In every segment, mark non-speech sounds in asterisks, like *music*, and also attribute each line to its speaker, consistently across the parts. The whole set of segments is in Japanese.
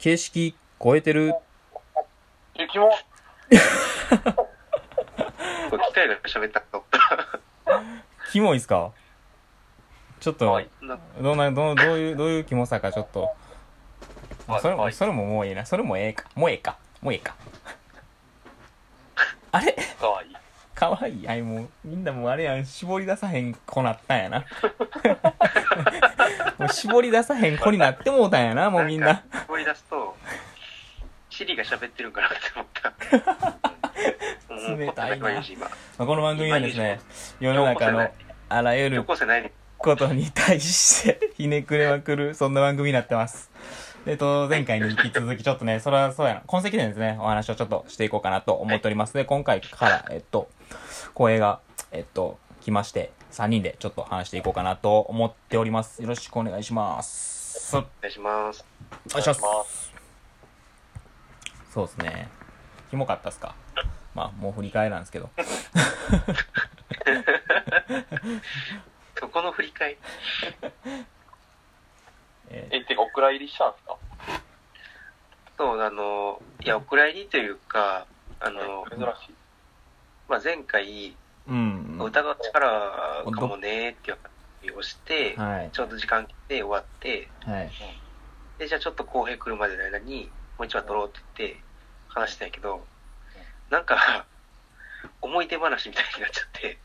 Speaker 1: 形式超えてる？
Speaker 2: え、キモ。*laughs*
Speaker 3: これ機械が喋ったと。
Speaker 1: キモいっすか？ちょっと、どんな、どう、どういう、どういうキモさかちょっと。それも、
Speaker 2: はい
Speaker 1: それももういいな。それもええか。もうええか。もうええか。*laughs* あれ？
Speaker 2: かわいい。
Speaker 1: かわいい。あいもう、みんなもうあれやん、絞り出さへん子なったんやな。*laughs* もう絞り出さへん子になってもうたんやな、もうみんな。
Speaker 3: んか絞り出すと、シリが喋ってるんかなって思った。*laughs*
Speaker 1: 冷たいな。まあこの番組はですね、世の中のあらゆ
Speaker 3: 高
Speaker 1: る。ことに対してひねくれまくる、*laughs* そんな番組になってます。えっと、前回に引き続きちょっとね、それはそうやな、痕跡でですね、お話をちょっとしていこうかなと思っております。で、今回から、えっと、声が、えっと、来まして、3人でちょっと話していこうかなと思っております。よろしくお願いします。お
Speaker 3: お願いします。
Speaker 1: 願いします。そうですね。キモかったっすか？まあ、もう振り返りなんですけど。
Speaker 3: そこの振り返り。*laughs*
Speaker 1: えー
Speaker 2: え、てか、お蔵入りしたんすか？
Speaker 3: そう、あの、いや、お蔵入りというか、あの、
Speaker 2: 珍しい。
Speaker 3: まあ、前回、
Speaker 1: うん。
Speaker 3: 歌が力かもねーっていう話をして、
Speaker 1: はい。
Speaker 3: ちょうど時間来て終わって、
Speaker 1: はい。
Speaker 3: で、じゃあちょっと公平来るまでの間に、もう一話撮ろうって言って話したんやけど、なんか、*laughs* 思い出話みたいになっちゃって、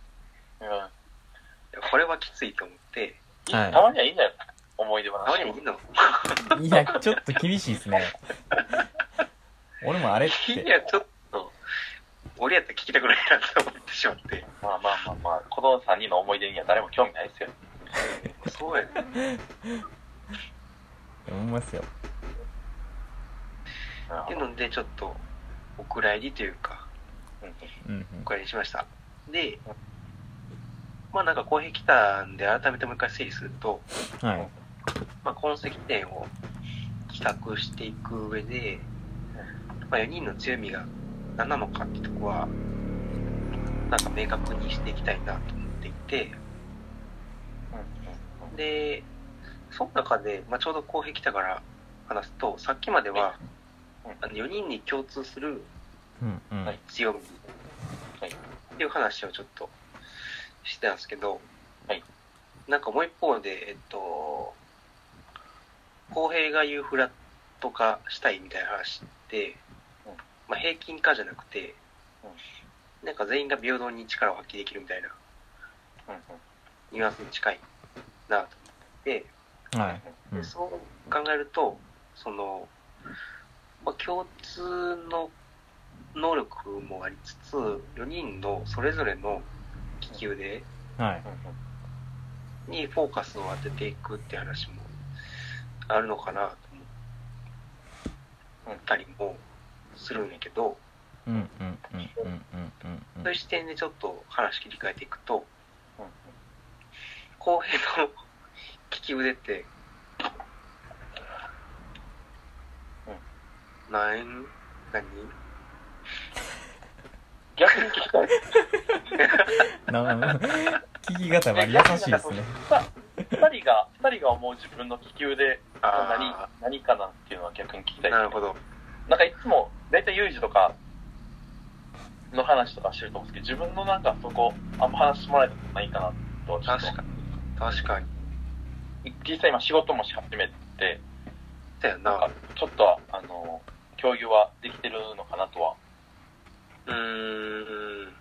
Speaker 2: うん。
Speaker 3: これはきついと思って、
Speaker 1: はい
Speaker 2: たまにはいいんだよ。思い出話。
Speaker 3: たまにもいいの
Speaker 1: いや、ちょっと厳しいですね。*laughs* 俺もあれっ
Speaker 3: い
Speaker 1: て、
Speaker 3: や、ちょっと、俺やったら聞きたくないなって思ってしまって。
Speaker 2: まあまあまあまあ、この3人の思い出には誰も興味ないですよ。
Speaker 3: そうやね。
Speaker 1: 思 *laughs* いますよ。
Speaker 3: で、ちょっと、お蔵入りというか、
Speaker 2: うん
Speaker 1: うん
Speaker 3: お蔵入りしました。で、まあなんか公平来たんで、改めてもう一回整理すると、
Speaker 1: うん。はい。
Speaker 3: まあ、痕跡展を企画していく上で、まあ、4人の強みが何なのかってとこは、なんか明確にしていきたいなと思っていて、で、その中で、まあ、ちょうど公平来たから話すと、さっきまでは、あの4人に共通する
Speaker 1: うんうん。
Speaker 2: はい
Speaker 3: 強み。
Speaker 2: はい。
Speaker 3: っていう話をちょっとしてたんですけど、
Speaker 2: はい。
Speaker 3: なんかもう一方で、えっと、公平が言うフラット化したいみたいな話って、
Speaker 2: うん。
Speaker 3: まあ、平均化じゃなくて、なんか全員が平等に力を発揮できるみたいな
Speaker 2: うんうん。
Speaker 3: ニュアンスに近いなと思って、
Speaker 1: はい。うん
Speaker 3: でそう考えると、その、まあ、共通の能力もありつつ、4人のそれぞれの利き腕
Speaker 1: はい。
Speaker 3: にフォーカスを当てていくって話もあるのかなと思ったりもするんやけど、そういう視点でちょっと話切り替えていくと、
Speaker 2: うん
Speaker 3: 公平の利き腕って、何何？*laughs*
Speaker 2: 逆に聞きたい。
Speaker 1: うん。な聞き方が優しいですね。
Speaker 2: 二人が、二人が思う自分の利き腕が何
Speaker 3: あ、
Speaker 2: 何かなっていうのは逆に聞きたい。
Speaker 3: なるほど。
Speaker 2: なんかいつも、だいたいユージとかの話とかしてると思うんですけど、自分のなんかそこ、あんま話してもらえたことないかなと、ちょっと
Speaker 3: 確かに。確かに。
Speaker 2: 実際今仕事もし始めて、
Speaker 3: だよな
Speaker 2: なんか。ちょっとは、あの、共有はできてるのかなとは。
Speaker 3: うーん。利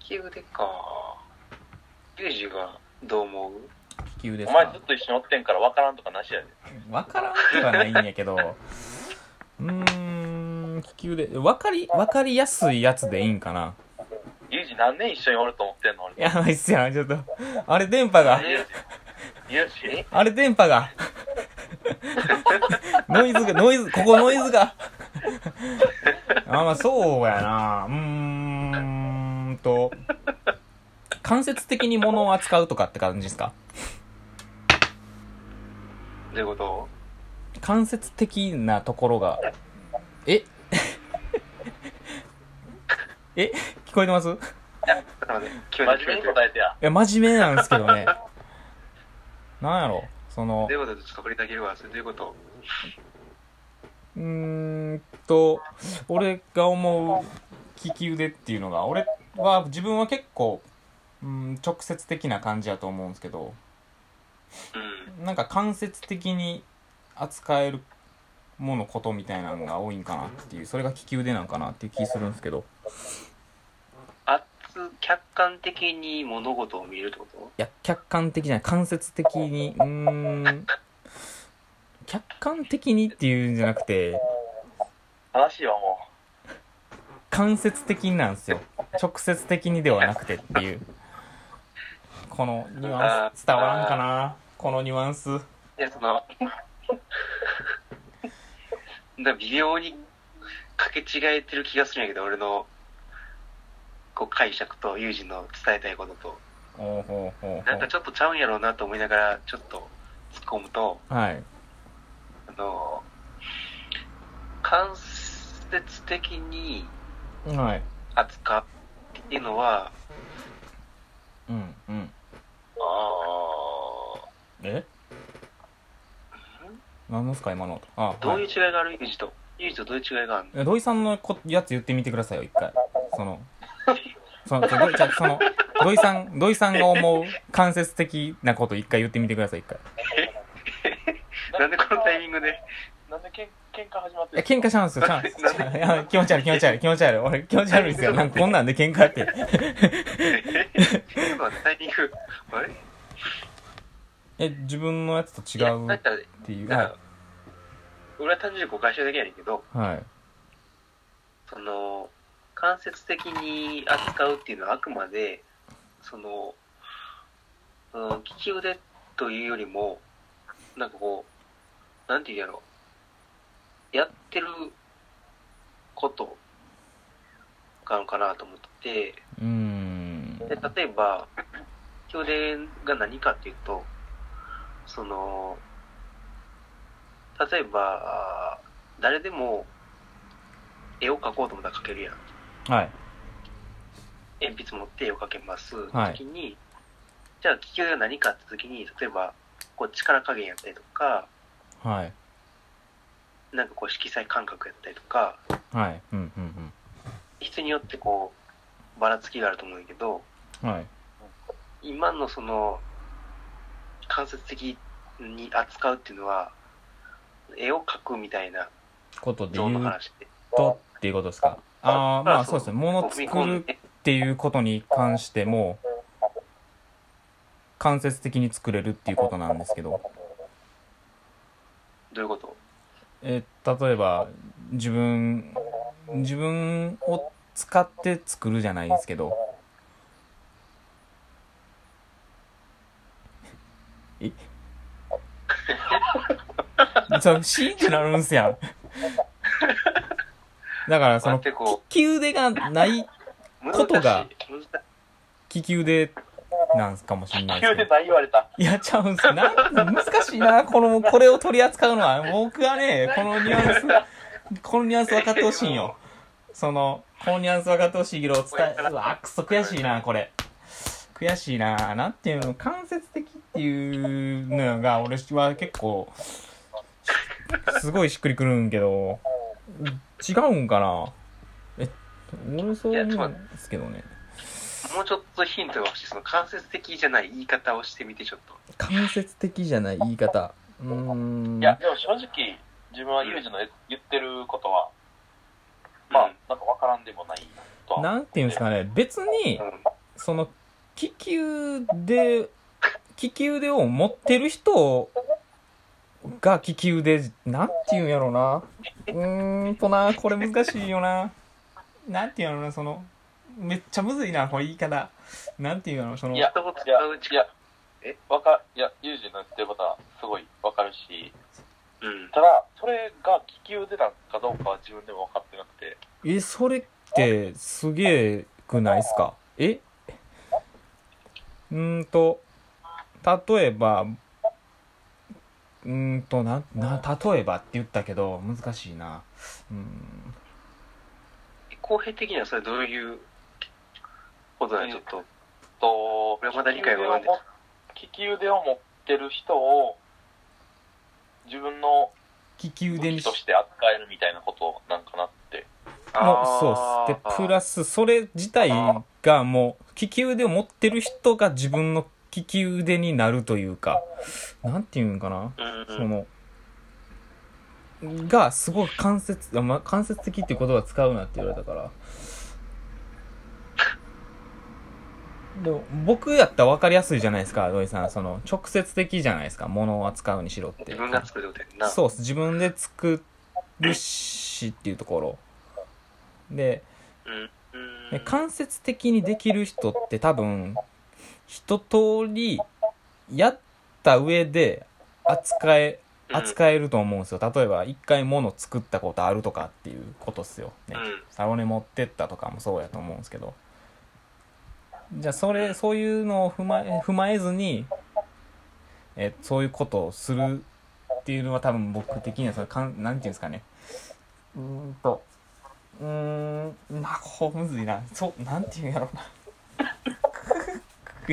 Speaker 3: き腕か。ユージがどう思う？
Speaker 1: 利き腕ですか
Speaker 2: お前ずっと一緒におってんから分からんとかなしやで。*laughs*
Speaker 1: わからんくはないんやけど、うーん、利き腕、わかり、わかりやすいやつでいいんかな。
Speaker 2: ユージ何年一緒におると思ってんの？俺。
Speaker 1: やばいっすやん、ちょっと。あれ電波が、
Speaker 2: ユージ、
Speaker 1: あれ電波が。ノイズが、ノイズ、ここノイズが。あ、まあそうやな。うーんと、間接的に物を扱うとかって感じですか？
Speaker 3: どういうこと？
Speaker 1: 間接的なところが、え？*laughs* え？聞こえてます？
Speaker 2: 真面目に答えてや。
Speaker 1: や、真面目なんですけどね。なんやろ？そその
Speaker 3: どういうことちょっと掘り下げるわ。それどういうこと
Speaker 1: うーんと俺が思う利き腕っていうのが俺は自分は結構うん直接的な感じやと思うんですけど
Speaker 3: うん。
Speaker 1: なんか間接的に扱えるものことみたいなのが多いんかなっていうそれが利き腕なんかなっていう気するんですけど
Speaker 3: 圧、客観的に物事を見るってこと？
Speaker 1: いや客観的じゃない。間接的に。*laughs* うーん。客観的にっていうんじゃなくて。
Speaker 2: 話はも
Speaker 1: 間接的なんですよ。直接的にではなくてっていう。このニュアンス伝わらんかな？このニュアンス。
Speaker 3: いや、その、*laughs* だ微妙にかけ違えてる気がするんやけど、俺の、こう解釈と、ユージの伝えたいことと。
Speaker 1: おうほうほう
Speaker 3: なんかちょっとちゃうんやろうなと思いながら、ちょっと突っ込むと、
Speaker 1: はい。
Speaker 3: あの、間接的に
Speaker 1: はい。
Speaker 3: 扱うっていうのは、
Speaker 1: うんうん。
Speaker 3: あ
Speaker 1: え？何のすか今のあ
Speaker 3: どういう
Speaker 1: はい
Speaker 3: 違いがある？ユージと。ユージとどういう違いがあるの？
Speaker 1: え土井さんのこやつ言ってみてくださいよ一回。そのそのじゃあその土井さん土井さんが思う間接的なこと一回言ってみてください一回。
Speaker 2: う。*laughs*
Speaker 3: なんでこのタイミングで？
Speaker 2: なんでけん喧嘩始まってる
Speaker 1: 喧嘩しちゃうんですよちゃうん気持ち悪い気持ち悪い。気持ち悪い俺気持ち悪いですよ。なんかこんなんで喧嘩って。*laughs* え自分のやつと違うっていう。は
Speaker 3: 俺は単純に誤解してるだけやねんけど、
Speaker 1: いはい。
Speaker 3: その、間接的に扱うっていうのはあくまで、その、うん、利き腕というよりも、なんかこう、なんて言うんやろう、やってることなのかなと思ってて、
Speaker 1: うーん。
Speaker 3: で例えば、教練が何かっていうと、その、例えば、誰でも絵を描こうと思ったら描けるやん。
Speaker 1: はい。
Speaker 3: 鉛筆持って絵を描けます。
Speaker 1: はい。
Speaker 3: 時に、じゃあ、利き腕が何かって時に、例えば、こう力加減やったりとか、
Speaker 1: はい。
Speaker 3: なんかこう色彩感覚やったりとか、
Speaker 1: はい。うんうん
Speaker 3: 人によってこう、ばらつきがあると思うんだけど、
Speaker 1: うんはい。
Speaker 3: 今のその間接的に扱うっていうのは絵を描くみたいな
Speaker 1: ことで
Speaker 3: 像
Speaker 1: 言う
Speaker 3: の話で。
Speaker 1: とっていうことですか？ああまあそうですね。物
Speaker 3: 踏み
Speaker 1: 作るっていうことに関しても間接的に作れるっていうことなんですけど。
Speaker 3: どういうこと？
Speaker 1: え例えば自分自分を使って作るじゃないですけど。え？*laughs* そうシーンってなるんすやんだからその利き腕がないうことが利き腕なんかもしれないですけど
Speaker 2: 何言われた。
Speaker 1: いやちゃうんす。よな難しいな。このこれを取り扱うのは。僕はねこのニュアンス *laughs* このニュアンス分かってほしいんよ。そのこのニュアンス分かってほしいけど伝えうわくそ悔しいなこれ。悔しいななんていうの間接的っていうのが俺は結構すごいしっくりくるんけど違うんかな？え俺そう思うんですけどね。
Speaker 3: もうちょっとヒントが欲しい。その間接的じゃない言い方をしてみてちょっと。
Speaker 1: 間接的じゃない言い方。うーん。
Speaker 2: いや、でも正直、自分はユージの言ってることは、まあ、なんかわからんでもないとは。
Speaker 1: なんていうんですかね？別に
Speaker 3: うん
Speaker 1: その利き腕利き腕を持ってる人が利き腕なんていうんやろうな。うーんとなこれ難しいよな。なんていうんやろうなそのめっちゃむずいなこれ言い方。なんていうんやろうその。
Speaker 2: いやいや、
Speaker 3: う
Speaker 2: いや、
Speaker 3: え
Speaker 2: わか、いや、ユージの言ってることはすごいわかるし、
Speaker 3: うん
Speaker 2: ただ、それが利き腕なのかどうかは自分でも分かってなくて、
Speaker 1: えそれってすげえくないっすか？え？うーんと例えばうーんとなな例えばって言ったけど難しいな。うーん。
Speaker 3: 公平的にはそれどういうことだよちょっと。
Speaker 2: と、
Speaker 3: 俺はまだ理解がわかんない。
Speaker 2: 利き腕を持ってる人を、
Speaker 1: 利き腕に
Speaker 2: として扱えるみたいなことなんかなって。
Speaker 1: もうそうっす。で、プラス、それ自体がもう、利き腕を持ってる人が自分の利き腕になるというか、なんていうんかな？
Speaker 3: うん
Speaker 1: その、が、すごく間接、あまあ、間接的っていう言葉使うなって言われたから。でも、僕やったら分かりやすいじゃないですか、土井さん。その、直接的じゃないですか、物を扱うにしろって。
Speaker 3: 自分が作るってな。
Speaker 1: そう。自分で作るしっていうところ。で間接的にできる人って多分、一通りやった上で扱え、扱えると思うんですよ。例えば、一回物作ったことあるとかっていうことっすよ。ね
Speaker 3: う。ん。
Speaker 1: サロネ持ってったとかもそうやと思うんですけど。じゃあ、それ、そういうのを踏まえ、踏まえずに、え、そういうことをするっていうのは多分僕的にはそのかん、なんていうんですかね。うーんと、うーん、な、こうむずいな。そう、なんていうんやろうな。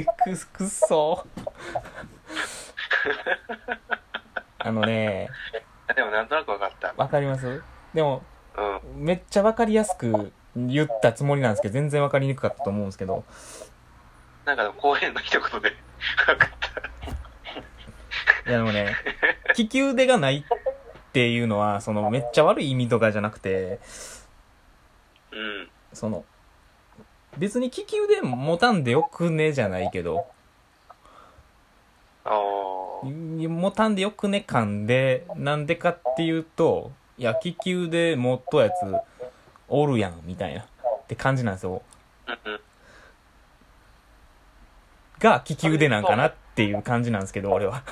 Speaker 1: く、く、くっそあのね、
Speaker 3: でもなんとなくわかった。
Speaker 1: わかります？でも、
Speaker 3: うん。
Speaker 1: めっちゃわかりやすく言ったつもりなんですけど、全然わかりにくかったと思うんですけど、
Speaker 3: なんか後編の一言で *laughs* わかった。
Speaker 1: いやでもね、利き腕がないっていうのは、そのめっちゃ悪い意味とかじゃなくて、
Speaker 3: うん。
Speaker 1: その、別に利き腕持たんでよくねじゃないけど。持たんでよくね感で、なんでかっていうと、いや、利き腕持っとやつおるやん、みたいな、って感じなんですよ。が利き腕なんかなっていう感じなんですけど、俺は。